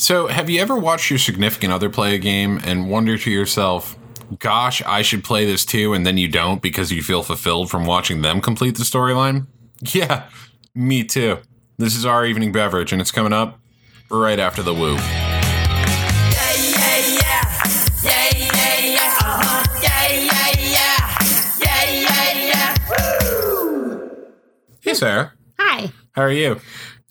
So, have you ever watched your significant other play a game and wonder to yourself, gosh, I should play this too, and then you don't because you feel fulfilled from watching them complete the storyline? Yeah, me too. This is our evening beverage, and it's coming up right after the woo. Uh-huh. Hey, Sarah. Hi. How are you?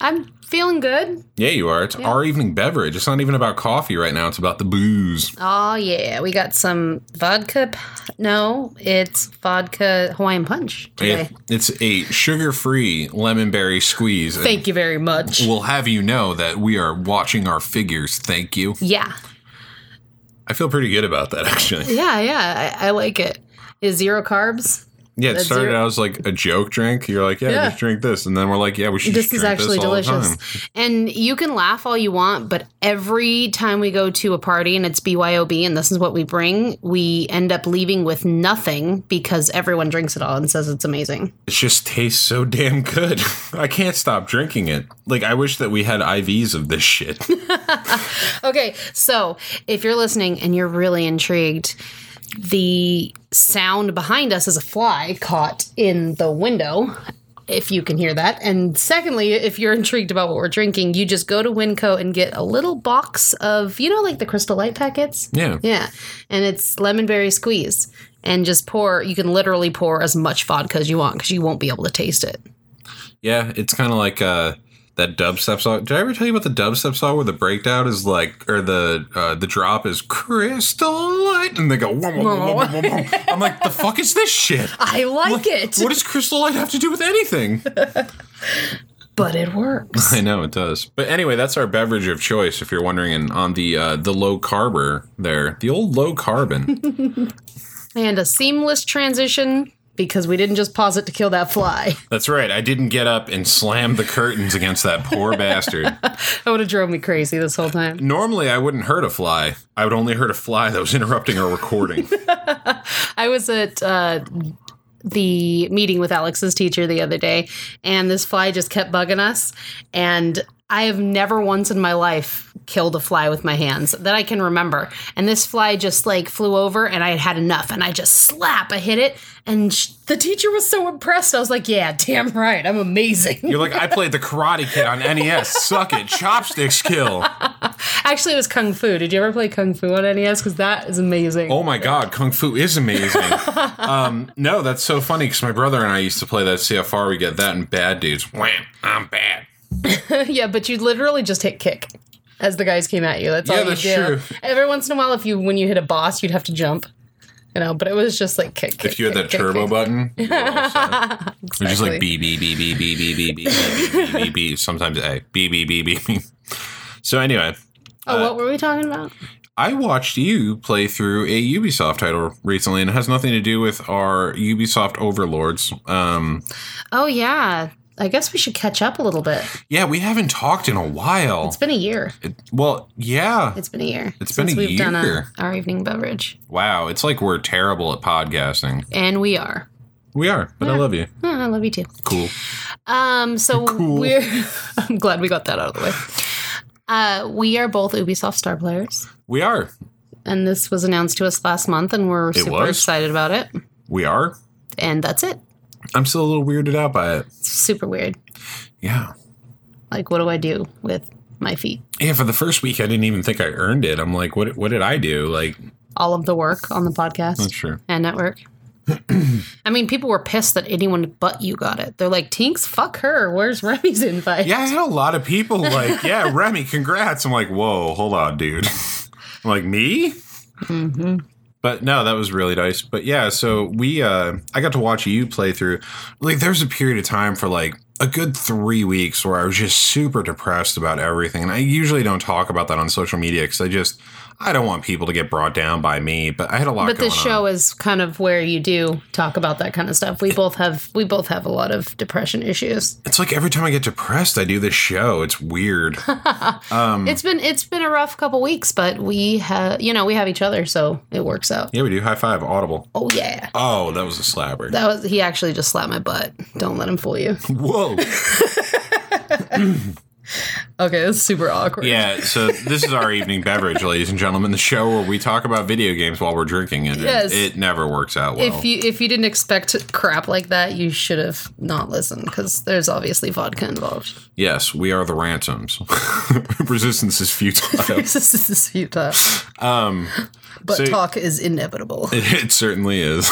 I'm feeling good. Yeah, you are. It's our evening beverage. It's not even about coffee right now. It's about the booze. Oh, yeah. We got some vodka. No, it's vodka Hawaiian punch today. It- it's a sugar-free lemon berry squeeze. Thank you very much. We'll have you know that we are watching our figures. Thank you. Yeah. I feel pretty good about that, actually. Yeah, yeah. I, I like it. Is zero carbs? Yeah, it That's started zero- out as like a joke drink. You're like, yeah, Yeah. just drink this, and then we're like, yeah, we should. This just is drink actually this all the delicious. And you can laugh all you want, but every time we go to a party and it's BYOB and this is what we bring, we end up leaving with nothing because everyone drinks it all and says it's amazing. It just tastes so damn good. I can't stop drinking it. Like, I wish that we had IVs of this shit. Okay, so if you're listening and you're really intrigued, the sound behind us is a fly caught in the window. If you can hear that. And secondly, if you're intrigued about what we're drinking, you just go to Winco and get a little box of, you know, like the Crystal Light packets? Yeah. Yeah. And it's lemon berry squeeze. And just pour, you can literally pour as much vodka as you want because you won't be able to taste it. Yeah, it's kind of like uh, that dubstep song. Did I ever tell you about the dubstep song where the breakdown is like, or the uh, the drop is crystal light, and they go, whoa, whoa, whoa. I'm like, the fuck is this shit? I like it, What does crystal light have to do with anything? but it works. I know it does. But anyway, that's our beverage of choice. If you're wondering, and on the uh, the low carber there, the old low carbon. and a seamless transition because we didn't just pause it to kill that fly. that's right. I didn't get up and slam the curtains against that poor bastard. That would have drove me crazy this whole time. Normally, I wouldn't hurt a fly. I would only hurt a fly that was interrupting our recording. I was at uh, the meeting with Alex's teacher the other day, and this fly just kept bugging us. And I have never once in my life killed a fly with my hands that I can remember. And this fly just like flew over, and I had had enough, and I just slap, I hit it, and sh- the teacher was so impressed. I was like, "Yeah, damn right, I'm amazing." You're like, I played the Karate Kid on NES. Suck it, chopsticks kill. Actually, it was kung fu. Did you ever play kung fu on NES? Because that is amazing. Oh my god, Kung Fu is amazing. um, no, that's so funny because my brother and I used to play that CFR. We get that in Bad Dudes. Wham, I'm bad. Yeah, but you literally just hit kick as the guys came at you. That's Yeah, all you that's do. true. Every once in a while, if you when you hit a boss, you'd have to jump. You know, but it was just like kick. kick If you had kick, that kick, turbo button, you were all set. Just like B B B B B B B B B B B B. Sometimes A B B B B B. So anyway, Oh, what were we talking about? I watched you play through a Ubisoft title recently, and it has nothing to do with our Ubisoft overlords. Um, Oh yeah, I guess we should catch up a little bit. yeah, we haven't talked in a while. It's been a year. It- well, yeah. It's been a year. It's been a we've done year. a, our evening beverage, Wow, it's like we're terrible at podcasting. and we are. We are, but I love you. Oh, I love you too. Cool. Um, so Cool. we're. I'm glad we got that out of the way. Uh, we are both Ubisoft star players. We are. and this was announced to us last month, and we're super was? excited about it. We are. And that's it. I'm still a little weirded out by it. It's super weird. Yeah. Like, what do I do with my feet? Yeah, for the first week, I didn't even think I earned it. I'm like, what? What did I do? Like, All of the work on the podcast not sure. and network. I mean, people were pissed that anyone but you got it. They're like, Tinks, fuck her. Where's Remy's invite? Yeah, I had a lot of people like, yeah, Remy, congrats. I'm like, whoa, hold on, dude. Like, me? hmm But no, that was really nice. But yeah, so we, uh, I got to watch you play through. Like, there's a period of time for like a good three weeks where I was just super depressed about everything. And I usually don't talk about that on social media because I just, I don't want people to get brought down by me. But I had a lot But this show on. is kind of where you do talk about that kind of stuff. We both have we both have a lot of depression issues. It's like every time I get depressed, I do this show. It's weird. um, It's been it's been a rough couple weeks, but we have you know we have each other, so it works out. yeah, we do. High five, audible. Oh yeah. Oh, that was a slapper. That was he actually just slapped my butt. Don't let him fool you. Whoa. Okay, that's super awkward. Yeah, so this is our evening beverage, ladies and gentlemen, the show where we talk about video games while we're drinking, and Yes. it, it never works out well. If you if you didn't expect crap like that, you should have not listened because there's obviously vodka involved. yes, we are the ransoms. Resistance is futile. this is futile. Um, But so- talk is inevitable. it, it certainly is.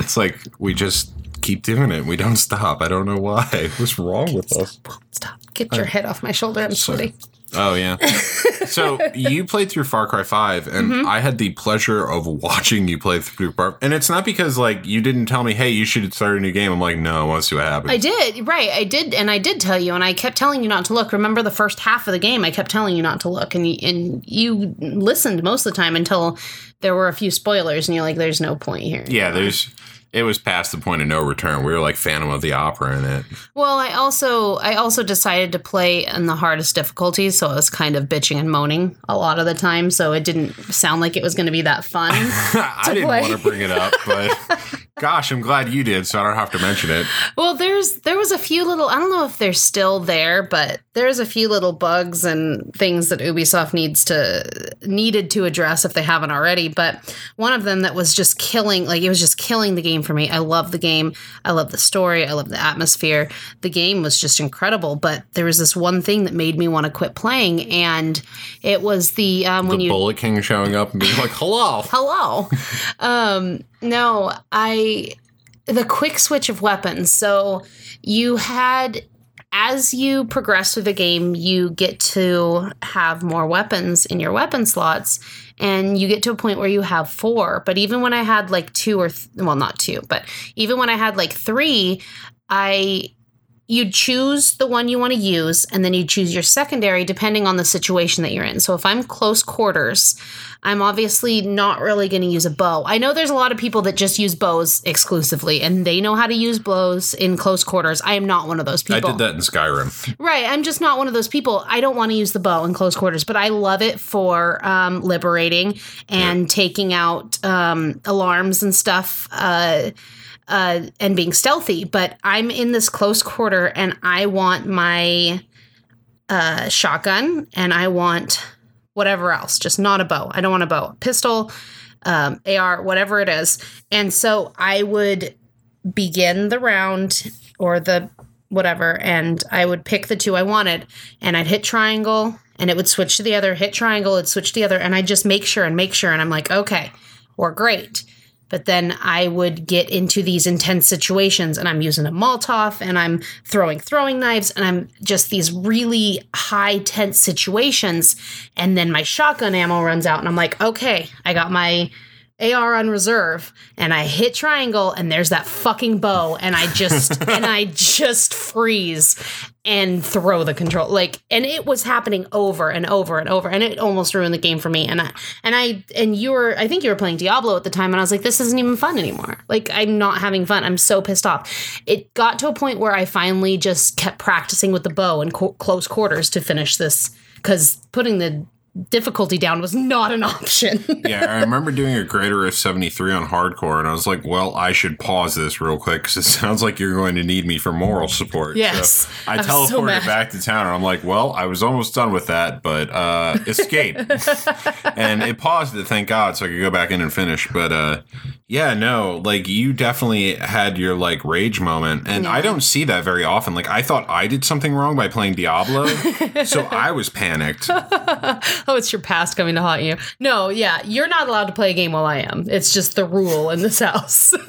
It's like we just keep doing it. We don't stop. I don't know why. What's wrong with us? Stop. Get your head off my shoulder. I'm sweaty. Oh yeah. so you played through Far Cry Five, and Mm-hmm. I had the pleasure of watching you play through Far. And it's not because like you didn't tell me, hey, you should start a new game. I'm like, no, I want to see what happens. I did, right. I did, and I did tell you, and I kept telling you not to look. Remember the first half of the game, I kept telling you not to look, and you, and you listened most of the time until there were a few spoilers, and you're like, there's no point here. yeah, there's. It was past the point of no return. We were like Phantom of the Opera in it. Well, I also I also decided to play in the hardest difficulty, so I was kind of bitching and moaning a lot of the time, so it didn't sound like it was going to be that fun. I didn't play. want to bring it up, but gosh, I'm glad you did, so I don't have to mention it. well, there's there was a few little I don't know if they're still there, but there's a few little bugs and things that Ubisoft needs to needed to address if they haven't already. But one of them that was just killing, like it was just killing the game for me. I love the game. I love the story. I love the atmosphere. The game was just incredible. But there was this one thing that made me want to quit playing, and it was the um, when The you Bullet King showing up and being like, "Hello." hello um no i the quick switch of weapons so you had as you progress through the game you get to have more weapons in your weapon slots and you get to a point where you have four. But even when i had like two or th- well not two but even when i had like three i you choose the one you want to use and then you choose your secondary depending on the situation that you're in so if i'm close quarters i'm obviously not really going to use a bow i know there's a lot of people that just use bows exclusively and they know how to use bows in close quarters i am not one of those people. I did that in Skyrim. Right. I'm just not one of those people. I don't want to use the bow in close quarters, but I love it for um, liberating and taking out um, alarms and stuff. Uh, uh, and being stealthy, but I'm in this close quarter and I want my uh, shotgun and I want whatever else, just not a bow. I don't want a bow. Pistol, um, AR, whatever it is. And so I would begin the round or the whatever and I would pick the two I wanted and I'd hit triangle and it would switch to the other, hit triangle, it'd switch to the other and I'd just make sure and make sure and I'm like, okay, we're great. But then I would get into these intense situations and I'm using a Molotov and I'm throwing throwing knives and I'm just these really high tense situations. And then my shotgun ammo runs out and I'm like, okay, I got my AR on reserve and I hit triangle and there's that fucking bow and I just and I just freeze and throw the control like and it was happening over and over and over and it almost ruined the game for me and I and I and you were I think you were playing Diablo at the time and I was like this isn't even fun anymore. Like I'm not having fun. I'm so pissed off. It got to a point where I finally just kept practicing with the bow in co- close quarters to finish this cuz putting the difficulty down was not an option yeah, I remember doing a Greater of 73 on hardcore, and I was like, well, I should pause this real quick because it sounds like you're going to need me for moral support. Yes. So I I was so teleported back to town, and I'm like, well, I was almost done with that, but uh, escape. and it paused it, thank God, so I could go back in and finish. But uh, yeah, no, like you definitely had your like rage moment, and I don't see that very often. Like I thought I did something wrong by playing Diablo, so I was panicked. oh, it's your past coming to haunt you. No, yeah, you're not allowed to play a game while I am. It's just the rule in this house.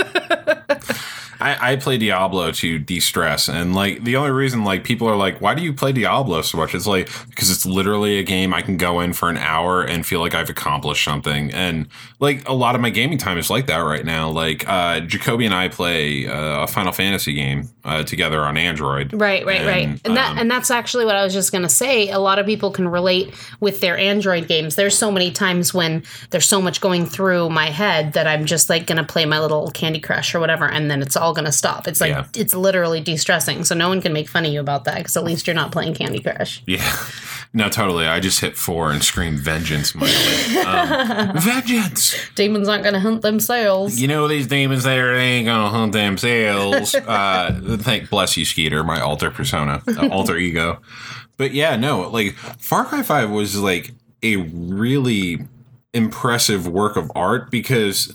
I, I play Diablo to de-stress, and like the only reason like people are like, "Why do you play Diablo so much?" It's like because it's literally a game I can go in for an hour and feel like I've accomplished something, and like a lot of my gaming time is like that right now. Like uh, Jacoby and I play uh, a Final Fantasy game uh, together on Android. right, right, right. And, And that um, and that's actually what I was just gonna say. A lot of people can relate with their Android games. There's so many times when there's so much going through my head that I'm just like gonna play my little Candy Crush or whatever, and then it's all gonna stop. It's like Yeah. it's literally de-stressing. So no one can make fun of you about that because at least you're not playing Candy Crush. Yeah, no, totally. I just hit four and screamed vengeance, Miley. Um, vengeance. Demons aren't gonna hunt themselves. You know these demons there, they ain't gonna hunt themselves. Uh, thank bless you, Skeeter, my alter persona, uh, alter ego. But yeah, no, like Far Cry 5 was like a really impressive work of art because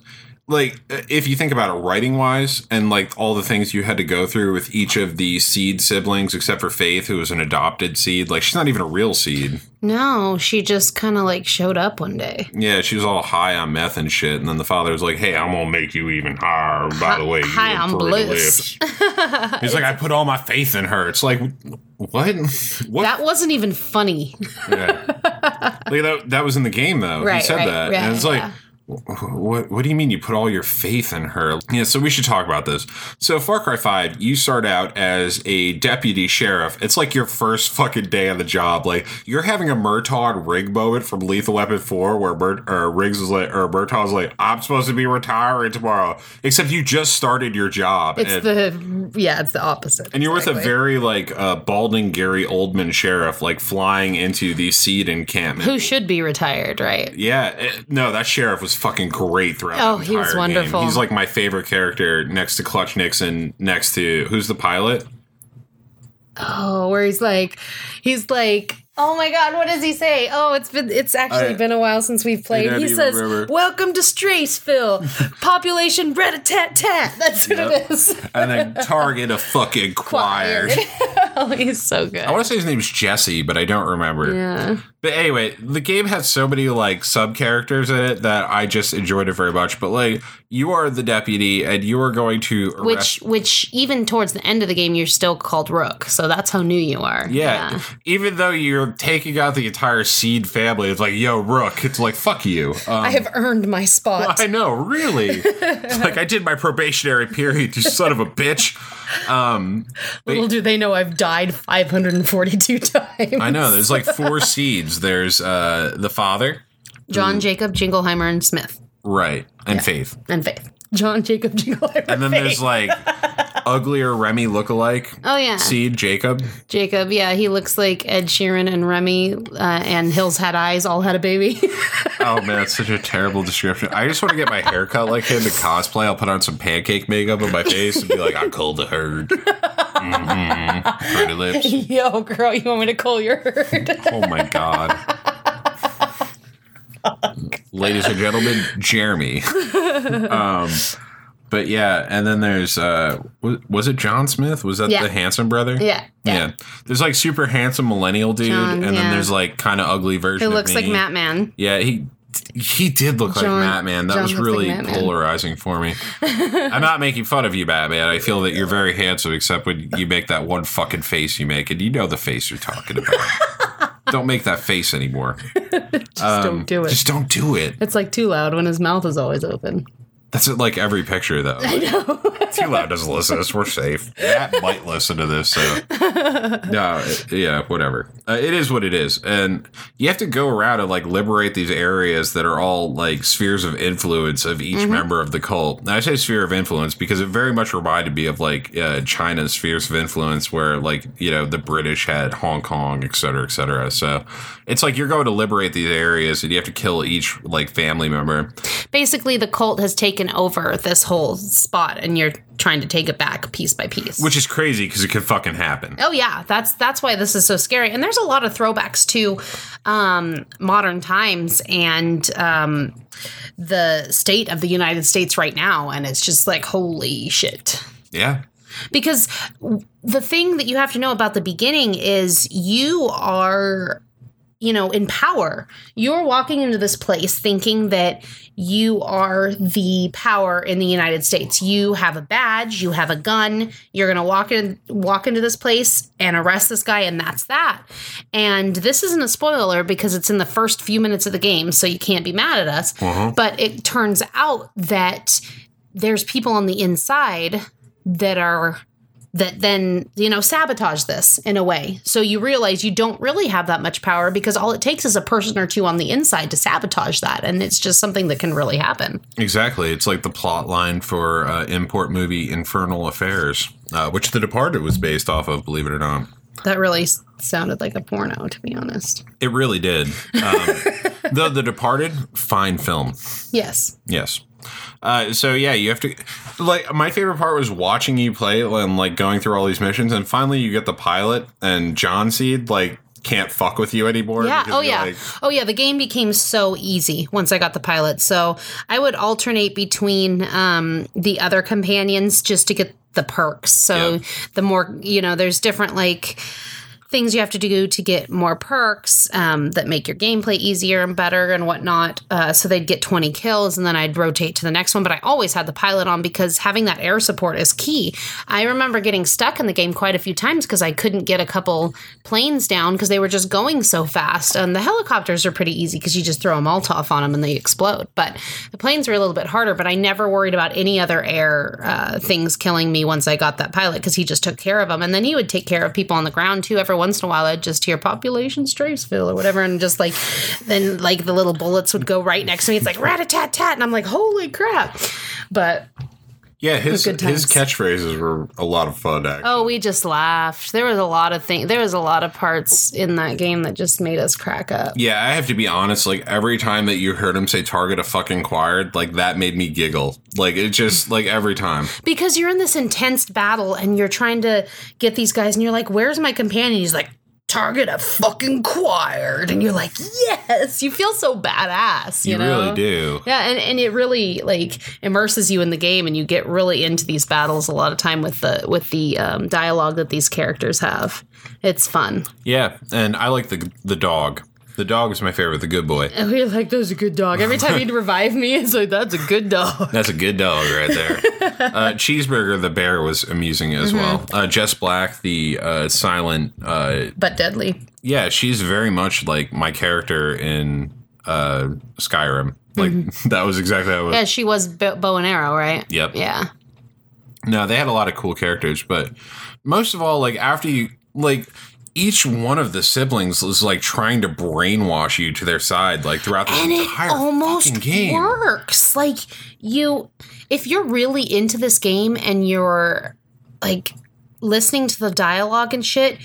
like uh, if you think about it writing wise and like all the things you had to go through with each of the seed siblings except for Faith who was an adopted seed, like she's not even a real seed. No, she just kind of like showed up one day. Yeah, she was all high on meth and shit and then the father was like, "Hey, I'm going to make you even higher by the way you Hi, have I'm pretty bliss. lips." He's like, "I put all my faith in her." It's like what? What That wasn't even funny. Yeah. like that, that was in the game though. he said right, that. right, and it's like yeah. What what do you mean you put all your faith in her? Yeah, so we should talk about this. So Far Cry 5, you start out as a deputy sheriff. It's like your first fucking day on the job. Like you're having a Murtaugh Riggs moment from Lethal Weapon 4 where Mur- or Riggs was like or Murtaugh's like, I'm supposed to be retiring tomorrow. Except you just started your job. It's and- the yeah, it's the opposite. and you're with a very like uh, balding Gary Oldman sheriff, like flying into the seed encampment. who should be retired, right? Yeah, it- no, that sheriff was fucking great throughout. Oh, the he was entire game. wonderful. He's like my favorite character next to Clutch Nixon. Next to who's the pilot? Oh, where he's like, he's like, oh my god, what does he say? Oh, it's been, it's actually I- been a while since we've played. He says, remember. "Welcome to Straceville, population red a tat tat." That's what Yep. it is. And then target a fucking choir. oh, he's so good. I want to say his name's Jesse, but I don't remember. yeah. But anyway, the game has so many like sub characters in it that I just enjoyed it very much. But like, you are the deputy, and you are going to arrest Which, which, even towards the end of the game, you're still called Rook. So that's how new you are. Yeah. Even though you're taking out the entire seed family, it's like, yo, Rook. It's like, fuck you. Um, I have earned my spot. I know, really. It's like I did my probationary period, you son of a bitch. Um, Little do they know I've died 542 times. I know. There's like four seeds. There's uh, the father, John, Jacob, Jingleheimer, and Smith, right, and Faith, and Faith. John, Jacob, Jingleheimer, and then Faith. there's like uglier Remy lookalike oh yeah, seed Jacob. Jacob. Yeah, he looks like Ed Sheeran and Remy, uh, and Hills had eyes, all had a baby. Oh man, that's such a terrible description. I just want to get my hair cut like him to cosplay. I'll put on some pancake makeup on my face and be like, "I culled the herd." hmm Pretty lips. Yo, girl, you want me to call your herd? Oh my god. Ladies and gentlemen, Jeremy. um, but yeah, and then there's uh, was, was it John Smith? Was that Yeah. the handsome brother? yeah, Yeah. There's like super handsome millennial dude, John, and then yeah. there's like kind of ugly version. who of looks like. Matt Man. Yeah, he he did look John- like Matt Man. That John was looks like really polarizing for me. I'm not making fun of you, Batman. I feel that you're very handsome, except when you make that one fucking face you make, and you know the face you're talking about. don't make that face anymore. Just don't do it. Um, Just don't do it. it's like too loud when his mouth is always open. That's it, like every picture, though. I know. Too loud doesn't listen to this. We're safe. Matt might listen to this, so no, it- yeah, whatever. Uh, it is what it is, and you have to go around and like liberate these areas that are all like spheres of influence of each member of the cult. And I say sphere of influence because it very much reminded me of like uh, China's spheres of influence, where like you know the British had Hong Kong, et cetera, et cetera. So it's like you're going to liberate these areas, and you have to kill each like family member. Basically, the cult has taken over this whole spot, and you're trying to take it back piece by piece. Which is crazy because it could fucking happen. Oh yeah, that's that's why this is so scary. And there's a lot of throwbacks to um, modern times and um, the state of the United States right now, and it's just like holy shit. Yeah. Because the thing that you have to know about the beginning is you are you know, in power. You're walking into this place thinking that you are the power in the United States. You have a badge, you have a gun, you're going to walk in walk into this place and arrest this guy and that's that. And this isn't a spoiler because it's in the first few minutes of the game, so you can't be mad at us. Uh-huh. But it turns out that there's people on the inside that are that then you know sabotage this in a way so you realize you don't really have that much power because all it takes is a person or two on the inside to sabotage that and it's just something that can really happen Exactly. It's like the plot line for uh, import movie Infernal Affairs, uh, which The Departed was based off of, believe it or not. that really sounded like a porno to be honest It really did. Um, the The Departed, fine film. yes Yes. Uh, so yeah, you have to like my favorite part was watching you play and like going through all these missions, and finally you get the pilot and John Seed. Like can't fuck with you anymore. Yeah. Oh yeah. like- oh yeah. The game became so easy once I got the pilot. So I would alternate between um, the other companions just to get the perks. So Yeah. the more you know, there's different like things you have to do to get more perks um, that make your gameplay easier and better and whatnot. Uh, so they'd get 20 kills and then I'd rotate to the next one. But I always had the pilot on because having that air support is key. I remember getting stuck in the game quite a few times because I couldn't get a couple planes down because they were just going so fast. And the helicopters are pretty easy because you just throw a Molotov on them and they explode. But the planes were a little bit harder. But I never worried about any other air uh, things killing me once I got that pilot because he just took care of them. And then he would take care of people on the ground too. Every once in a while, I'd just hear population Strafesville or whatever. And just like, then like the little bullets would go right next to me. It's like rat a tat tat. And I'm like, holy crap. But yeah, his his catchphrases were a lot of fun. Actually, Oh, we just laughed. There was a lot of things. There was a lot of parts in that game that just made us crack up. yeah, I have to be honest. Like every time that you heard him say "target a fucking quired," like that made me giggle. Like it just like every time. Because you're in this intense battle and you're trying to get these guys, and you're like, "Where's my companion?" He's like, "Target a fucking quired," and you're like, "Yes!" You feel so badass. You, You, know? really do. Yeah, and, and it really like immerses you in the game, and you get really into these battles a lot of time with the with the um, dialogue that these characters have. It's fun. Yeah, and I like the the dog. The dog is my favorite. The good boy. And we're like, "That's a good dog." Every time he'd revive me, it's like, "That's a good dog." That's a good dog right there. uh, Cheeseburger the bear was amusing as well. Uh, Jess Black, the uh, silent. Uh, But deadly. yeah, she's very much like my character in uh, Skyrim. Like that was exactly how it was. Yeah, she was bo- bow and arrow, right? Yep. Yeah. No, they had a lot of cool characters, but most of all, like after you like each one of the siblings was like trying to brainwash you to their side, like throughout this and it entire almost fucking game. works. Like you if you're really into this game and you're like listening to the dialogue and shit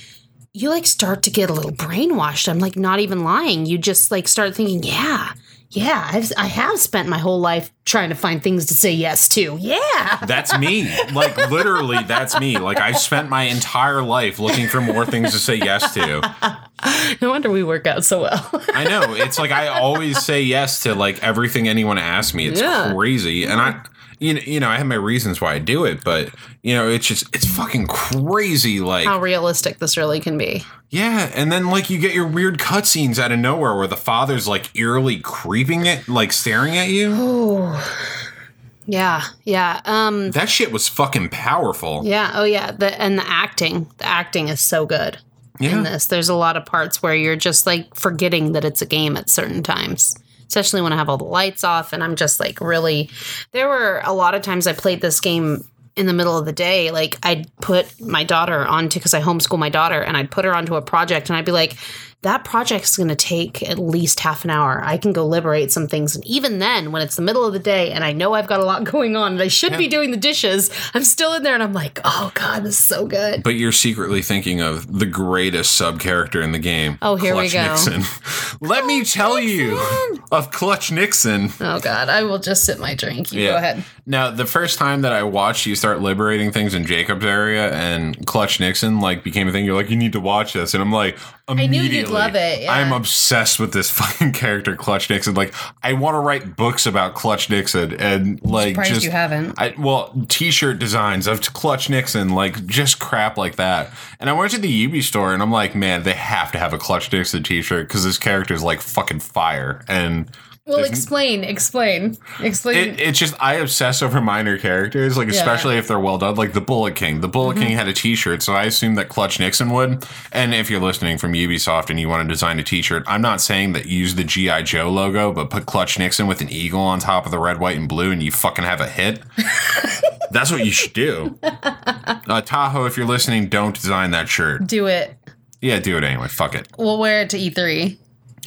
you like start to get a little brainwashed. I'm like not even lying. You just like start thinking yeah yeah I've, i have spent my whole life trying to find things to say yes to yeah That's me. Like literally, that's me. Like I spent my entire life looking for more things to say yes to. no wonder we work out so well I know. It's like I always say yes to like everything anyone asks me. It's Yeah. crazy. And I you know, you know, I have my reasons why I do it, but you know, it's just it's fucking crazy like how realistic this really can be yeah, and then like you get your weird cutscenes out of nowhere where the father's like eerily creeping it, like staring at you. oh yeah yeah um That shit was fucking powerful. Yeah. Oh, yeah. The and the acting, the acting is so good Yeah. in this. There's a lot of parts where you're just like forgetting that it's a game at certain times, especially when I have all the lights off and I'm just like really. There were a lot of times I played this game in the middle of the day. Like I'd put my daughter onto because I homeschool my daughter, and I'd put her onto a project, and I'd be like. That project's going to take at least half an hour. I can go liberate some things. And even then, when it's the middle of the day and I know I've got a lot going on and I should be doing the dishes, I'm still in there and I'm like, oh God, this is so good. But you're secretly thinking of the greatest sub character in the game. Oh, here we Clutch go. Nixon. Let me tell you of Clutch Nixon. Oh God, I will just sip my drink. You go ahead. Now, the first time that I watched you start liberating things in Jacob's area and Clutch Nixon like became a thing, you're like, you need to watch this, and I'm like, knew you'd love it, yeah. I'm obsessed with this fucking character, Clutch Nixon. Like, I want to write books about Clutch Nixon and like Surprised just you haven't. I, well, T-shirt designs of Clutch Nixon, like just crap like that. And I went to the UB store, and I'm like, man, they have to have a Clutch Nixon T-shirt because this character is like fucking fire. And Well, explain, explain, explain. it, it's just I obsess over minor characters, like especially if they're well done. Like the Bullet King. The Bullet King had a T-shirt, so I assume that Clutch Nixon would. And if you're listening from Ubisoft and you want to design a T-shirt, I'm not saying that use the GI Joe logo, but put Clutch Nixon with an eagle on top of the red, white, and blue, and you fucking have a hit. That's what you should do. Uh, Tahoe, if you're listening, don't design that shirt. Do it. Yeah, do it anyway. Fuck it. We'll wear it to E E3.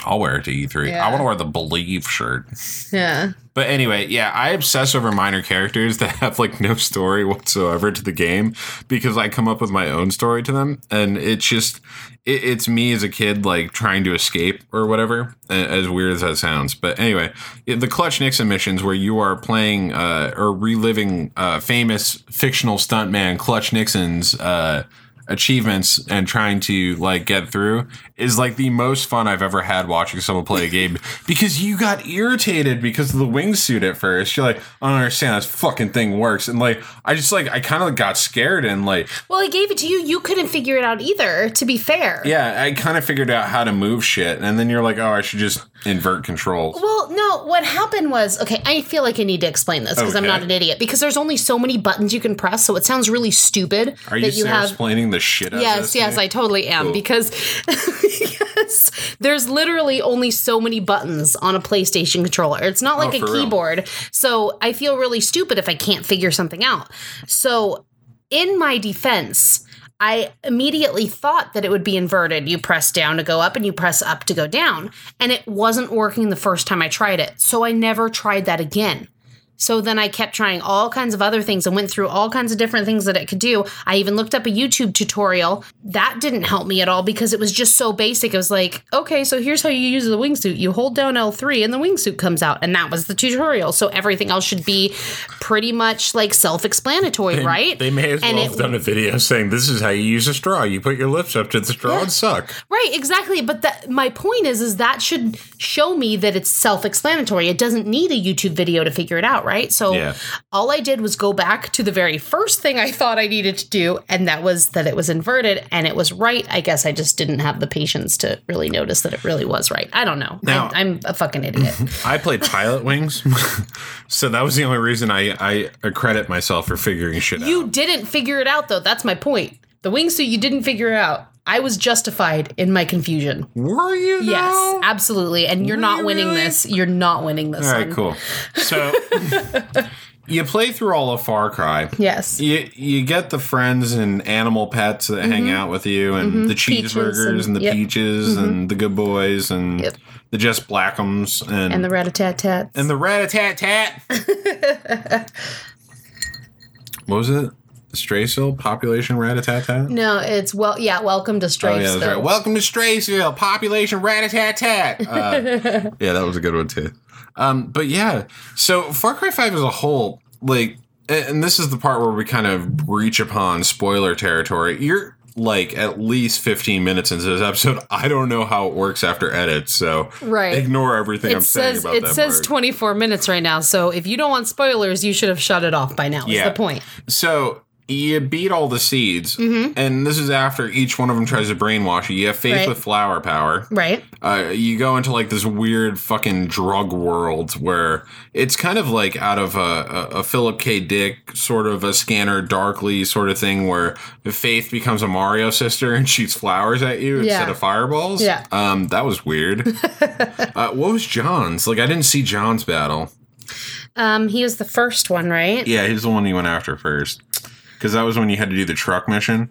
I'll wear it to E3. Yeah. I want to wear the Believe shirt. Yeah. But anyway, yeah, I obsess over minor characters that have like no story whatsoever to the game because I come up with my own story to them, and it's just it, it's me as a kid like trying to escape or whatever. As weird as that sounds, but anyway, the Clutch Nixon missions where you are playing uh, or reliving uh, famous fictional stuntman Clutch Nixon's. Uh, achievements and trying to like get through is like the most fun I've ever had watching someone play a game because you got irritated because of the wingsuit at first. You're like, I don't understand how this fucking thing works. And like, I just like, I kind of got scared and like, Well, I gave it to you. You couldn't figure it out either, to be fair. yeah, I kind of figured out how to move shit. And then you're like, oh, I should just invert controls. Well, no, what happened was okay, I feel like I need to explain this because I'm not an idiot because there's only so many buttons you can press, so it sounds really stupid Are you, you have explaining the shit out of Yes, this yes, thing? I totally am Cool. because yes, there's literally only so many buttons on a PlayStation controller. It's not like Oh, a for real? keyboard. So I feel really stupid if I can't figure something out. So in my defense, I immediately thought that it would be inverted. You press down to go up and you press up to go down. And it wasn't working the first time I tried it. So I never tried that again. So then I kept trying all kinds of other things and went through all kinds of different things that it could do. I even looked up a YouTube tutorial. That didn't help me at all because it was just so basic. It was like, okay, so here's how you use the wingsuit. You hold down L3 and the wingsuit comes out. And that was the tutorial. So everything else should be pretty much like self explanatory, right? They may as And well it- have done a video saying this is how you use a straw. You put your lips up to the straw and suck. Right, exactly. But that my point is is that should show me that it's self-explanatory. It doesn't need a YouTube video to figure it out, right? So Yeah. all I did was go back to the very first thing I thought I needed to do, and that was that it was inverted and it was right. I guess I just didn't have the patience to really notice that it really was right. I don't know. Now- I, I'm a fucking idiot. I played Pilotwings, so that was the only reason I I accredit myself for figuring shit you out. You didn't figure it out though. That's my point. The wingsuit you didn't figure it out. I was justified in my confusion. Were you? Yes, absolutely. And you're not you winning really? this. You're not winning this. All right, one. cool. So you play through all of Far Cry. Yes. You you get the friends and animal pets that hang out with you, and the Mm-hmm. Peaches cheeseburgers and- and, the yep. peaches and the good boys and Yep. the just blackums and And the rat a tat tats. and the rat a tat tat. what was it? Straysville population rat a tat tat. no, it's well, yeah. Welcome to Oh yeah, that's right. Welcome to Straysville, population rat a tat tat. Uh, yeah, that was a good one too. Um, but yeah, so Far Cry Five as a whole, like, and this is the part where we kind of breach upon spoiler territory. You're like at least 15 minutes into this episode. I don't know how it works after edits, so Right. ignore everything I'm it saying says about it says part. 24 minutes right now. So if you don't want spoilers, you should have shut it off by now. Is Yeah. the point? So you beat all the seeds, Mm-hmm. and this is after each one of them tries to brainwash you. You have faith Right. with flower power. Right. uh, you go into like this weird fucking drug world where it's kind of like out of a, a, Philip K. Dick sort of a scanner darkly sort of thing where Faith becomes a Mario sister and shoots flowers at you Yeah. instead of fireballs. Yeah. Um, that was weird. uh, what was John's? Like I didn't see John's battle. Um, he was the first one, right? Yeah, he's the one you went after first. Because that was when you had to do the truck mission.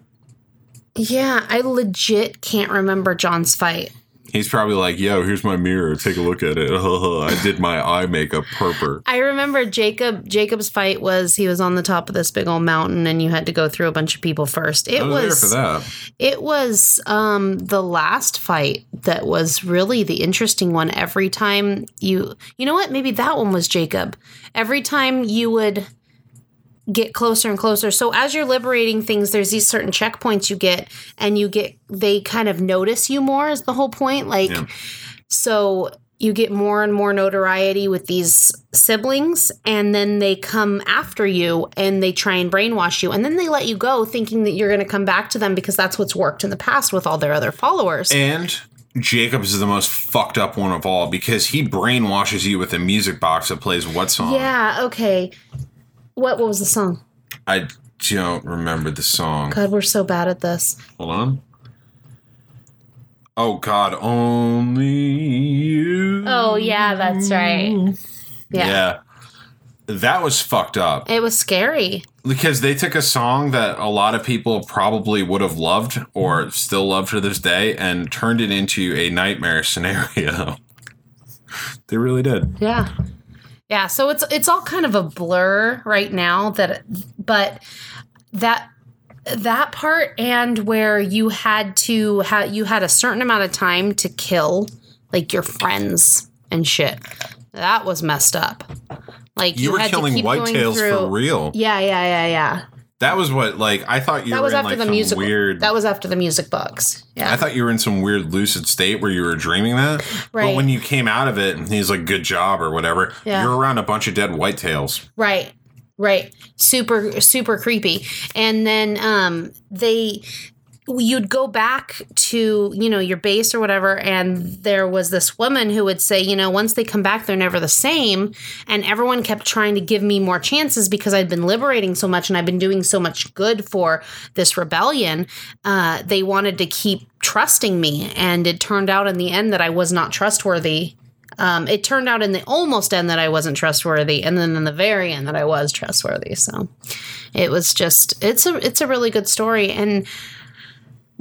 Yeah, I legit can't remember John's fight. He's probably like, yo, here's my mirror. Take a look at it. I did my eye makeup purper. I remember Jacob. Jacob's fight was he was on the top of this big old mountain, and you had to go through a bunch of people first. It I was, was, for that. it was um, the last fight that was really the interesting one. Every time you, you know what? Maybe that one was Jacob. Every time you would get closer and closer. So as you're liberating things, there's these certain checkpoints you get, and you get they kind of notice you more. Is the whole point? Like, Yeah. so you get more and more notoriety with these siblings, and then they come after you and they try and brainwash you, and then they let you go, thinking that you're going to come back to them because that's what's worked in the past with all their other followers. And Jacobs is the most fucked up one of all because he brainwashes you with a music box that plays what song? yeah. Okay. What What was the song? I don't remember the song. God, we're so bad at this. Hold on. Oh God, only you. Oh yeah, that's right. Yeah. Yeah. That was fucked up It was scary. because they took a song that a lot of people probably would have loved or still love to this day and turned it into a nightmare scenario. they really did. Yeah. Yeah, so it's it's all kind of a blur right now that but that that part and where you had to have you had a certain amount of time to kill like your friends and shit. That was messed up. Like You, were had killing whitetails for real. Yeah, yeah, yeah, yeah. That was what like I thought you That were was in after like the some music. weird. That was after the music box. Yeah. I thought you were in some weird lucid state where you were dreaming that. Right. But when you came out of it and he's like, good job or whatever, Yeah. you're around a bunch of dead whitetails. Right. Right. Super super creepy. And then um they you'd go back to, you know, your base or whatever and there was this woman who would say, you know, once they come back they're never the same and everyone kept trying to give me more chances because I'd been liberating so much and I've been doing so much good for this rebellion. Uh they wanted to keep trusting me and it turned out in the end that I was not trustworthy um, it turned out in the almost end that I wasn't trustworthy, and then in the very end that I was trustworthy. So it was just it's a it's a really good story. And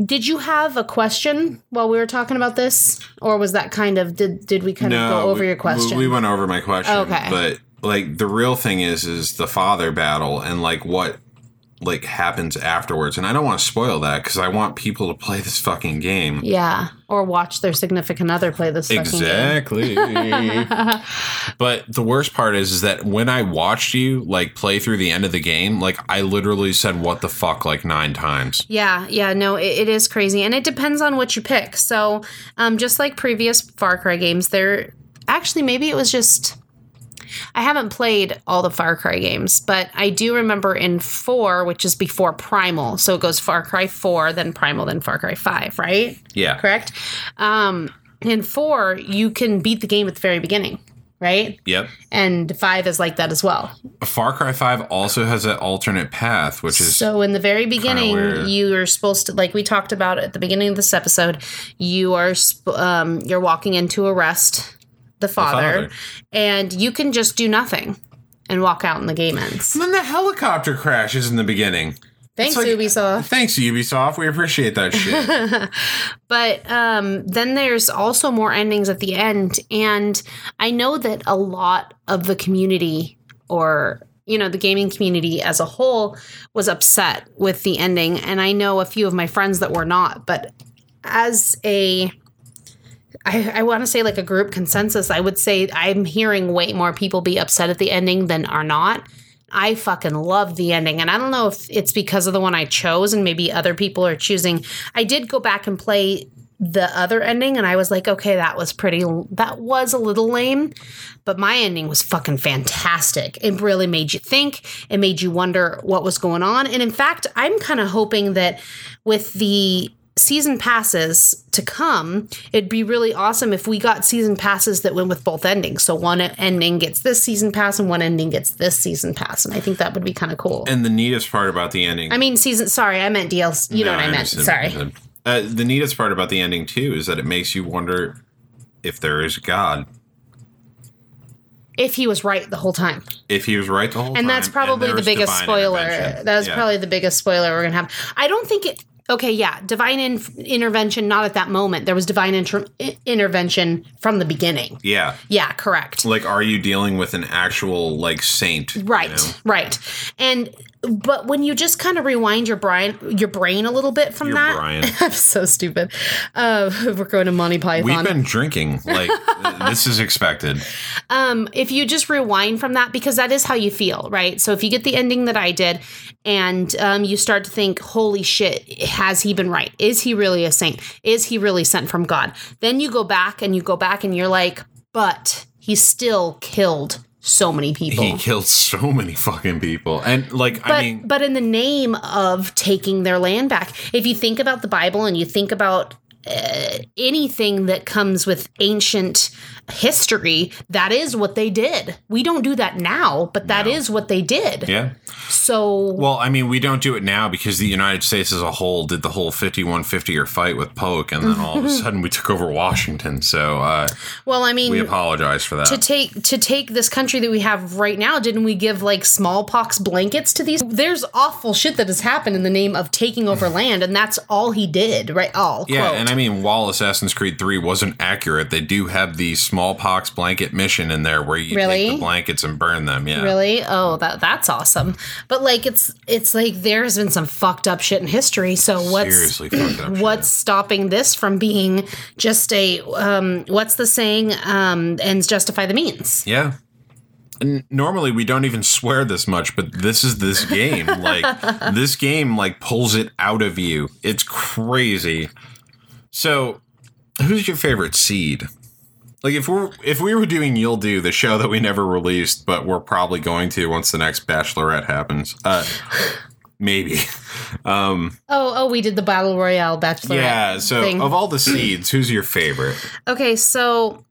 did you have a question while we were talking about this, or was that kind of did did we kind of go over we- your question? We went over my question. Okay. But like the real thing is is the father battle and like what like happens afterwards. And I don't want to spoil that because I want people to play this fucking game. yeah, or watch their significant other play this. Exactly. but the worst part is, is that when I watched you like play through the end of the game, like I literally said "what the fuck" like nine times. Yeah, yeah, no, it, it is crazy, and it depends on what you pick. So, um, just like previous Far Cry games, there actually maybe it was just I haven't played all the Far Cry games, but I do remember in four, which is before Primal, so it goes Far Cry four, then Primal, then Far Cry five, right? Yeah. Correct. Um, in four, you can beat the game at the very beginning, right? Yep. And five is like that as well. Far Cry Five also has an alternate path, which is So in the very beginning, you are supposed to, like we talked about at the beginning of this episode, you are um, you're walking in to arrest the father, father. and you can just do nothing and walk out, and the game ends. And then the helicopter crashes in the beginning. Thanks, like- Ubisoft. Thanks, Ubisoft. We appreciate that shit. But um, then there's also more endings at the end, and I know that a lot of the community, or you know, the gaming community as a whole, was upset with the ending, and I know a few of my friends that were not. But as a I, I want to say like a group consensus, I would say I'm hearing way more people be upset at the ending than are not. I fucking love the ending. And I don't know if it's because of the one I chose and maybe other people are choosing. I did go back and play the other ending and I was like, okay, that was pretty, that was a little lame, but my ending was fucking fantastic. It really made you think, it made you wonder what was going on. And in fact, I'm kind of hoping that with the season passes to come, it'd be really awesome if we got season passes that went with both endings. So one ending gets this season pass and one ending gets this season pass. And I think that would be kind of cool. and the neatest part about the ending. I mean, season, sorry, I meant DLC. You know what I, meant. Sorry. what you said. Uh, the neatest part about the ending too is that it makes you wonder if there is God. If he was right the whole time. If he was right the whole time, And that's probably the biggest spoiler. That was Yeah. probably the biggest spoiler we're going to have. I don't think it. Okay, yeah, divine in- intervention, not at that moment. There was divine inter- intervention from the beginning. yeah. Yeah, correct. Like, are you dealing with an actual like saint? you Right, know? right. And but when you just kind of rewind your brain, your brain a little bit from Your that, Brian. I'm so stupid. Uh, we're going to Monty Python. We've been drinking. Like this is expected. um, if you just rewind from that, because that is how you feel, right? So if you get the ending that I did, and um, you start to think, "Holy shit, has he been right? Is he really a saint? Is he really sent from God?" Then you go back and you go back and you're like, "But he still killed." So many people. He killed so many fucking people, and like but I mean, but in the name of taking their land back if you think about the bible and you think about uh, anything that comes with ancient history that is what they did we don't do that now but that is what they did yeah. so Well, I mean, we don't do it now because the United States as a whole did the whole 5150 year fight with Polk, and then all of a sudden we took over Washington. So uh, well i mean we apologize for that. to take to take this country that we have right now didn't we give like smallpox blankets to these there's awful shit that has happened in the name of taking over land and that's all he did right all yeah, quote. and I mean, while Assassin's Creed 3 wasn't accurate, they do have the smallpox blanket mission in there where you Really? take the blankets and burn them. Yeah. Really? Oh, that that's awesome. But like it's it's like there's been some fucked up shit in history. So what's Seriously fucked up. shit. what's stopping this from being just a um what's the saying um ends justify the means. Yeah. Normally we don't even swear this much, but this is this game. like this game like pulls it out of you. It's crazy. So, who's your favorite seed? Like if we're if we were doing You'll Do, the show that we never released, but we're probably going to once the next Bachelorette happens. Uh maybe. Um Oh, oh, we did the battle royale bachelor. yeah, so thing. of all the seeds, who's your favorite? Okay, so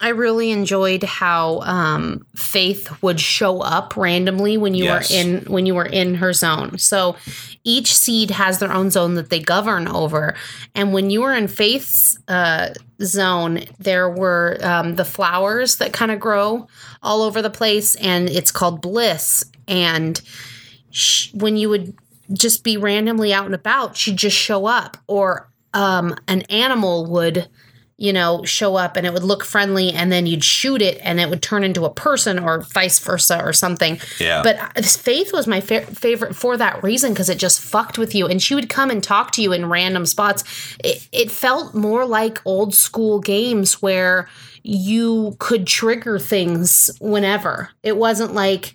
I really enjoyed how um, Faith would show up randomly when you Yes. were in when you were in her zone. So each seed has their own zone that they govern over, and when you were in Faith's uh, zone, there were um, the flowers that kind of grow all over the place, and it's called Bliss. And sh- when you would just be randomly out and about, she'd just show up, or um, an animal would you know, show up and it would look friendly and then you'd shoot it and it would turn into a person or vice versa or something. Yeah. But uh, Faith was my fa- favorite for that reason because it just fucked with you and she would come and talk to you in random spots. It, it felt more like old school games where you could trigger things whenever. It wasn't like,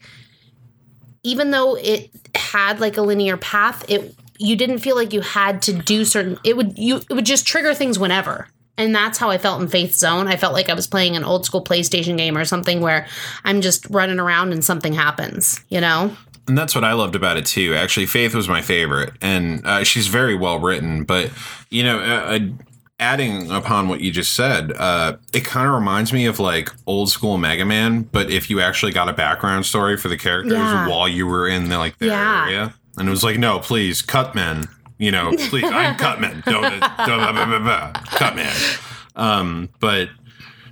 even though it had like a linear path, it you didn't feel like you had to do certain it would you it would just trigger things whenever and that's how I felt in Faith Zone. I felt like I was playing an old school PlayStation game or something where I'm just running around and something happens, you know? And that's what I loved about it too. Actually, Faith was my favorite, and uh, she's very well written. But you know, uh, uh, adding upon what you just said, uh, it kind of reminds me of like old school Mega Man. But if you actually got a background story for the characters Yeah. while you were in the, like their Yeah. area, and it was like, no, please, Cutman. You know, please, I'm Cutman. Don't, don't blah, blah, blah, Cutman. Um, but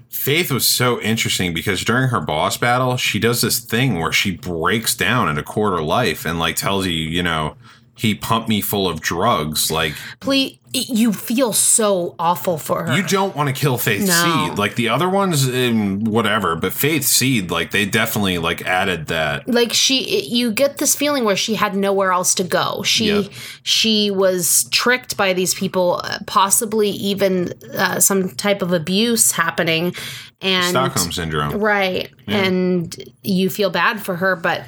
Faith was so interesting because during her boss battle, she does this thing where she breaks down in a quarter life and like tells you, you know, he pumped me full of drugs. Like Please, you feel so awful for her. you don't want to kill Faith No. Seed. Like the other ones, um, whatever, but Faith Seed, like they definitely like added that. like she you get this feeling where she had nowhere else to go she she was tricked by these people uh, possibly even uh, some type of abuse happening and Stockholm syndrome. right and you feel bad for her but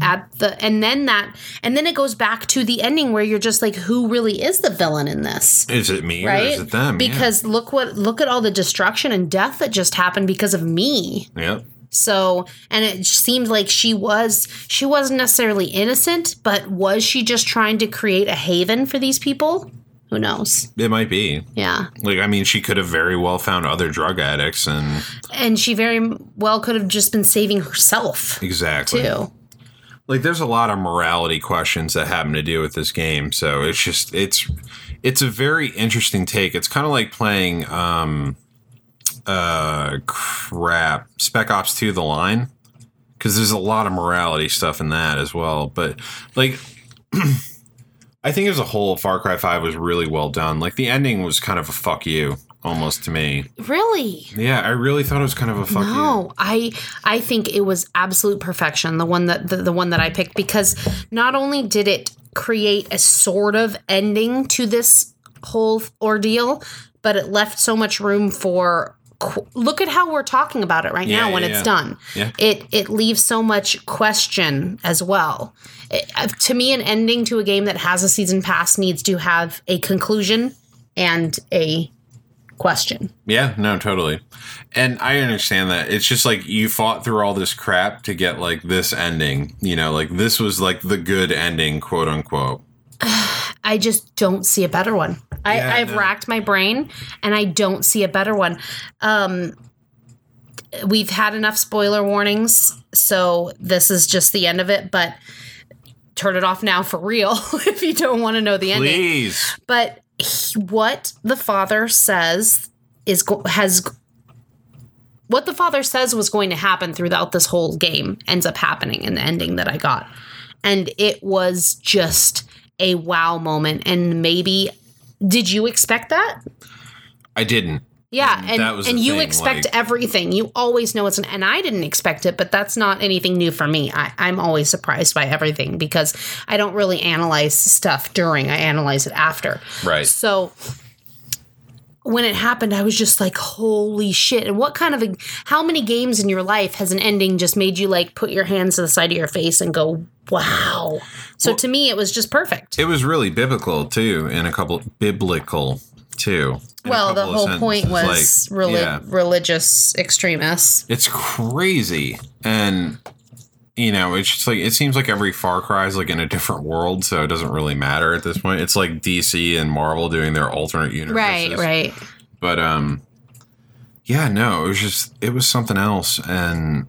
at the and then that and then it goes back to the ending where you're just like who really is the villain in this Is it me or right is it them? Yeah. because look what look at all the destruction and death that just happened because of me Yep. so, and it seemed like she was she wasn't necessarily innocent, but was she just trying to create a haven for these people? Who knows? It might be. Yeah. Like, I mean, she could have very well found other drug addicts and And she very well could have just been saving herself exactly. too. like there's a lot of morality questions that happen to do with this game so it's just it's it's a very interesting take it's kind of like playing um uh crap spec ops 2 the line because there's a lot of morality stuff in that as well but like i think as a whole far cry 5 was really well done like the ending was kind of a fuck you almost to me Really? yeah i really thought it was kind of a fuck you No, I I think it was absolute perfection. The one that the, the one that I picked because not only did it create a sort of ending to this whole ordeal, but it left so much room for. Qu- Look at how we're talking about it right Yeah, now when yeah, it's yeah. done. Yeah. It it leaves so much question as well. It- uh, to me, an ending to a game that has a season pass needs to have a conclusion and a question. Yeah, no, totally. And I understand that. It's just like you fought through all this crap to get like this ending. You know, like this was like the good ending, quote unquote. I just don't see a better one. I, Yeah, I've no. racked my brain and I don't see a better one. Um, we've had enough spoiler warnings, so this is just the end of it, but turn it off now for real if you don't want to know the ending. Please. But he- what the father says is has what the father says was going to happen throughout this whole game ends up happening in the ending that I got. And it was just a wow moment and maybe did you expect that? I didn't. Yeah, and that was and you thing, expect like- everything. You always know it's an and I didn't expect it, but that's not anything new for me. I, I'm always surprised by everything because I don't really analyze stuff during. I analyze it after. Right. So when it happened, I was just like, holy shit. And what kind of a, how many games in your life has an ending just made you like put your hands to the side of your face and go, wow? So to me, it was just perfect. It was really biblical too, in a couple biblical too. well, the whole point was Like, reli- yeah. religious extremists. it's crazy and you know it's just like it seems like every far cry is like in a different world so it doesn't really matter at this point it's like dc and marvel doing their alternate universes Right, right. but um yeah no it was just it was something else and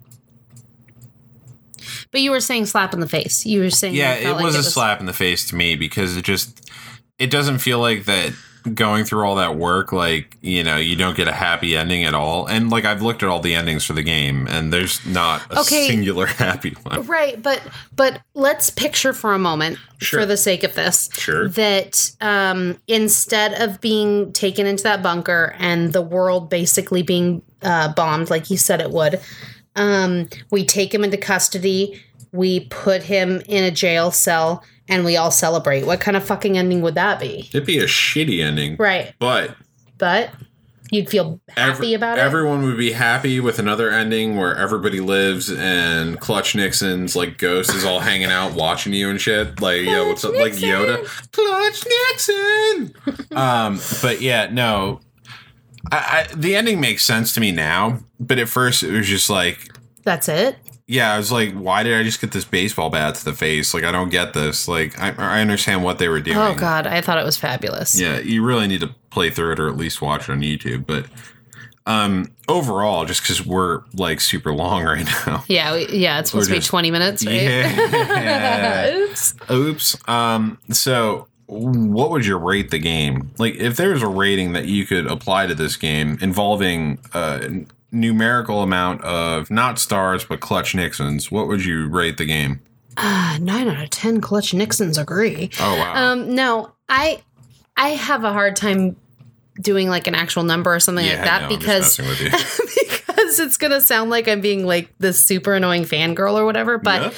But you were saying slap in the face. You were saying yeah it felt like was a slap in the face to me because it just it doesn't feel like that going through all that work like you know you don't get a happy ending at all and like i've looked at all the endings for the game and there's not a Okay. singular happy one Right, but but let's picture for a moment, Sure. for the sake of this, Sure. that um, instead of being taken into that bunker and the world basically being uh, bombed like you said it would, um, we take him into custody, we put him in a jail cell, and we all celebrate. What kind of fucking ending would that be? It'd be a shitty ending. Right, But but you'd feel happy every- about it. everyone would be happy with another ending where everybody lives and Clutch Nixon's like ghost is all hanging out watching you and shit. Like, yo, what's up? Like Yoda. Clutch Nixon. um, but yeah, no. I, I, the ending makes sense to me now, but at first it was just like, That's it. Yeah, I was like, why did I just get this baseball bat to the face? Like, I don't get this. Like, I, I understand what they were doing. Oh god, I thought it was fabulous. Yeah, you really need to play through it or at least watch it on YouTube. But um overall, just because we're like super long right now. Yeah, we, yeah, it's supposed to be just- 20 minutes, right? Yeah. Oops. Oops. Um. So, what would you rate the game? Like, if there's a rating that you could apply to this game involving a numerical amount of not stars but clutch Nixons, what would you rate the game? Uh, nine out of ten clutch Nixons agree. Oh wow. Um, no, I I have a hard time doing like an actual number or something like that no, because messing with you. because it's gonna sound like I'm being like this super annoying fangirl or whatever. But Yeah.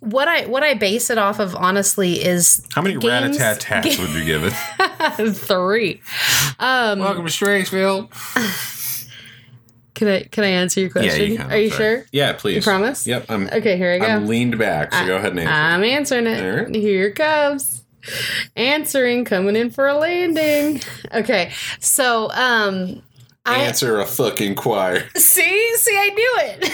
what I what I base it off of honestly is How many games- rat-a-tat-tats would you give it? three. Um, Welcome to Straysville. can I can I answer your question? Yeah, you can. Are you sorry. sure? Yeah, please. You promise? Yep. I'm, Okay, here I go. I'm leaned back, so go ahead and answer. I'm answering it. Right. Here it comes. Answering, coming in for a landing. Okay, so um, I answer a fucking choir. see, see, I knew it.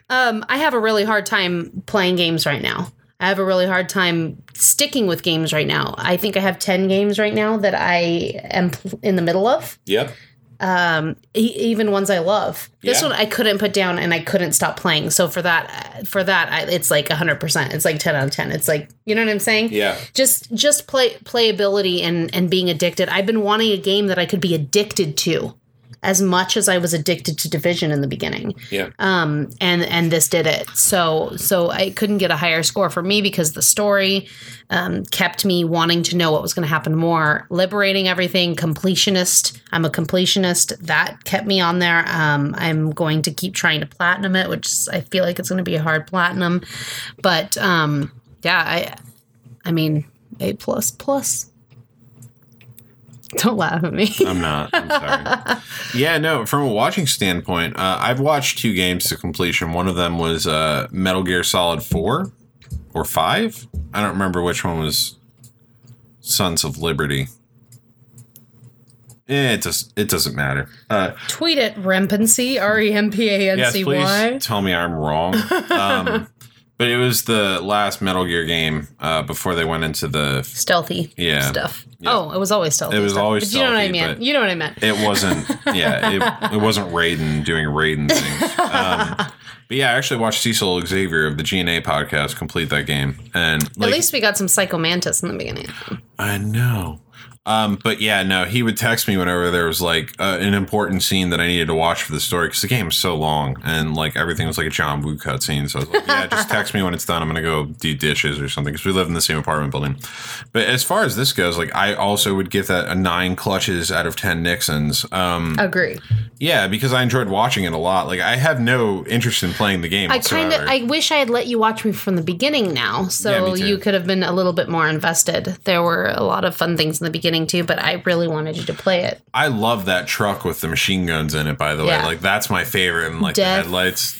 um, I have a really hard time playing games right now. I have a really hard time sticking with games right now. I think I have ten games right now that I am pl- in the middle of. Yep. Um e- even ones i love. This Yeah. one i couldn't put down and i couldn't stop playing. So for that for that I, it's like 100% it's like 10 out of 10 it's like you know what i'm saying? Yeah. just just play playability and and being addicted. I've been wanting a game that i could be addicted to as much as i was addicted to division in the beginning. Yeah. um and and this did it. So so i couldn't get a higher score for me because the story um, kept me wanting to know what was going to happen more liberating everything completionist. I'm a completionist. That kept me on there. Um, i'm going to keep trying to platinum it which i feel like it's going to be a hard platinum. But um yeah i i mean a plus plus don't laugh at me I'm not. I'm sorry. yeah, no, from a watching standpoint, uh, I've watched two games to completion. One of them was uh, Metal Gear Solid 4 or 5. I don't remember which one was Sons of Liberty. Eh, it just it doesn't matter. Uh, tweet it rempancy yes, r-e-m-p-a-n-c-y please tell me I'm wrong. Um, but it was the last Metal Gear game uh, before they went into the. stealthy Yeah. stuff. Yeah. Oh, it was always stealthy. It was stuff. always But you know what I mean? You know what I meant. It wasn't. Yeah, it, it wasn't Raiden doing Raiden things. Um, but yeah, I actually watched Cecil Xavier of the GNA podcast complete that game, and like, At least we got some Psycho Mantis in the beginning. I know. Um, but yeah, no, he would text me whenever there was like uh, an important scene that I needed to watch for the story because the game is so long and like everything was like a John Woo cutscene. So I was like, yeah, just text me when it's done. I'm gonna go do dishes or something because we live in the same apartment building. But as far as this goes, like I also would give that a nine clutches out of ten Nixons. Um, Agree. yeah, because I enjoyed watching it a lot. Like I have no interest in playing the game. I kind of. I wish I had let you watch me from the beginning now, so too. you could have been a little bit more invested. There were a lot of fun things in the beginning beginning but I really wanted you to play it. I love that truck with the machine guns in it. By the Yeah. way, like that's my favorite. And like Death. the headlights.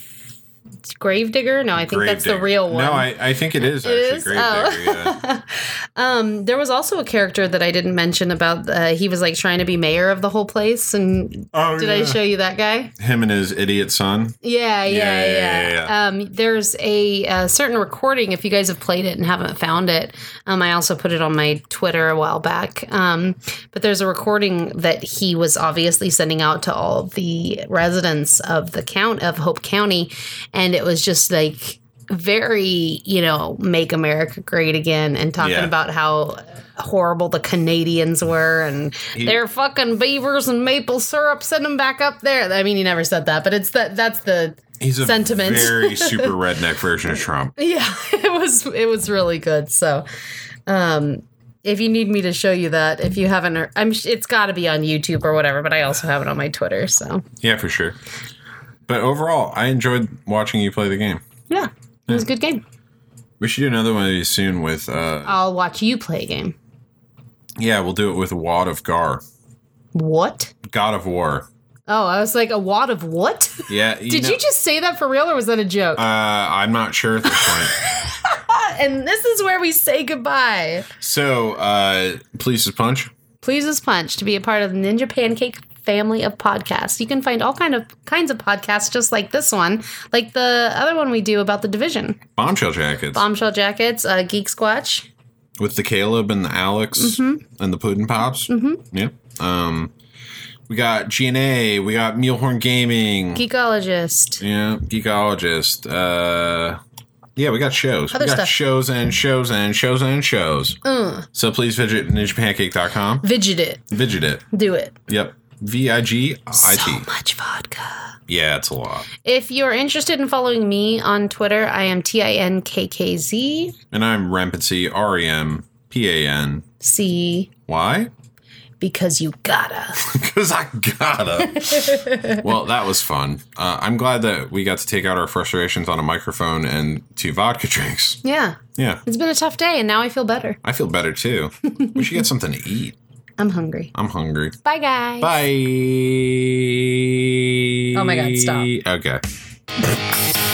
Gravedigger? No, I think that's the real one. No, I, I think it is It actually is? Gravedigger. Oh. Yeah. Um, there was also a character that I didn't mention about. Uh, he was like trying to be mayor of the whole place, and Oh, did I show you that guy? Him and his idiot son. Yeah, yeah, Yeah, yeah. yeah, yeah, yeah. Um, there's a, uh certain recording. If you guys have played it and haven't found it, um, I also put it on my Twitter a while back. Um, but there's a recording that he was obviously sending out to all the residents of the count of Hope County, and it was just like very, you know, make America great again, and talking Yeah. about how horrible the Canadians were and they're fucking beavers and maple syrup. Send them back up there. I mean, he never said that, but it's that. That's the He's a Sentiment. very super redneck version of Trump. yeah. It was it was really good. So, um, if you need me to show you that, if you haven't, I'm it's got to be on YouTube or whatever. But I also have it on my Twitter. So Yeah, for sure. But overall, I enjoyed watching you play the game. yeah, it was a good game. We should do another one of these soon with. uh I'll watch you play a game. Yeah, we'll do it with Wad of Gar, What? God of War. Oh, I was like a wad of what? Yeah. Did know- you just say that for real or was that a joke? Uh, I'm not sure at this point. and this is where we say goodbye. so, uh, please just punch. Please as punch to be a part of the Ninja Pancake family of podcasts. You can find all kind of kinds of podcasts just like this one, like the other one we do about the division. Bombshell jackets Bombshell Jackets, uh, Geek Squatch. with the Caleb and the Alex Mm-hmm. and the Puddin Pops. Mm-hmm. Yeah. Um, we got GNA. We got Mealhorn Gaming. Geekologist. Yeah, geekologist. Uh, yeah, we got shows. Other we got stuff. shows and shows and shows and shows. Uh, So please visit ninjapancake.com. Vidget it. Visit it. Do it. Yep. V I G I So T. much vodka. Yeah, it's a lot. If you're interested in following me on Twitter, I am T I N K K Z And I'm Rempancy, R E M P A N. C Why? because you gotta. Because I gotta. well, that was fun. Uh, I'm glad that we got to take out our frustrations on a microphone and two vodka drinks. Yeah. Yeah, It's been a tough day and now I feel better. I feel better too. we should get something to eat. I'm hungry. I'm hungry. Bye, guys. Bye. Oh my God, stop. Okay.